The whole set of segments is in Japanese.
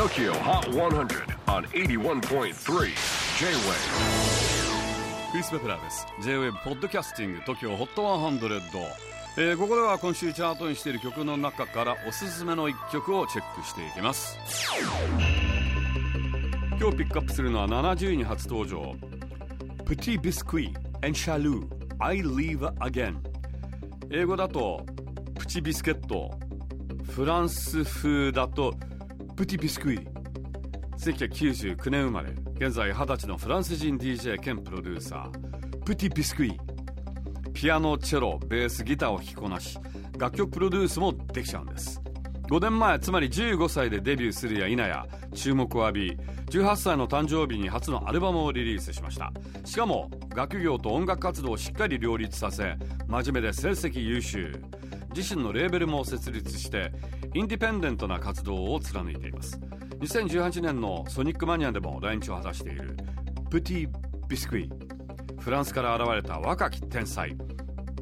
TOKYO HOT 100 on 81.3 J-WAVE クリス・ベプラーです。J-WAVE ポッドキャスティング TOKYO HOT 100、えー、ここでは今週チャートにしている曲の中からおすすめの一曲をチェックしていきます。今日ピックアップするのは70位に初登場。プティ・ビスクイ and シャルー I leave again 英語だとプチビスケットフランス風だとプティ・ビスクイ1999年生まれ。現在20歳のフランス人 DJ 兼プロデューサー。プティ・ビスクイピアノチェロベースギターを弾きこなし楽曲プロデュースもできちゃうんです。5年前つまり15歳でデビューするや否や注目を浴び18歳の誕生日に初のアルバムをリリースしました。しかも学業と音楽活動をしっかり両立させ真面目で成績優秀自身のレーベルも設立してインディペンデントな活動を貫いています。2018年のソニックマニアでも来日を果たしているプティ・ビスクイ。フランスから現れた若き天才。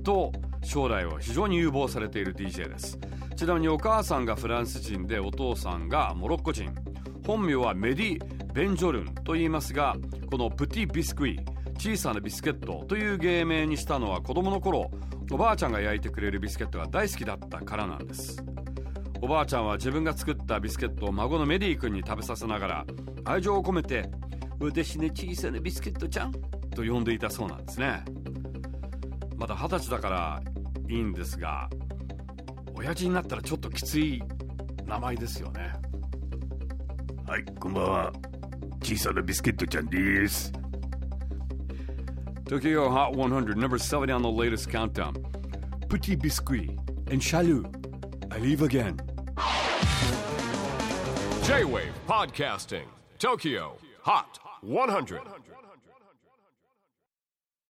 と将来を非常に有望されている DJ です。ちなみにお母さんがフランス人でお父さんがモロッコ人。本名はメディ・ベンジョルンと言いますがこのプティ・ビスクイ小さなビスケットという芸名にしたのは子供の頃おばあちゃんが焼いてくれるビスケットが大好きだったからなんです。おばあちゃんは自分が作ったビスケットを孫のメディ君に食べさせながら愛情を込めて「私ね小さなビスケットちゃん」と呼んでいたそうなんですね。まだ二十歳だからいいんですが親父になったらちょっときつい名前ですよね。はいこんばんは。小さなビスケットちゃんです。Tokyo Hot 100 number 70 on the latest countdown. Petit Biscuit and Chalut I leave again. J-WAVE PODCASTING TOKYO HOT 100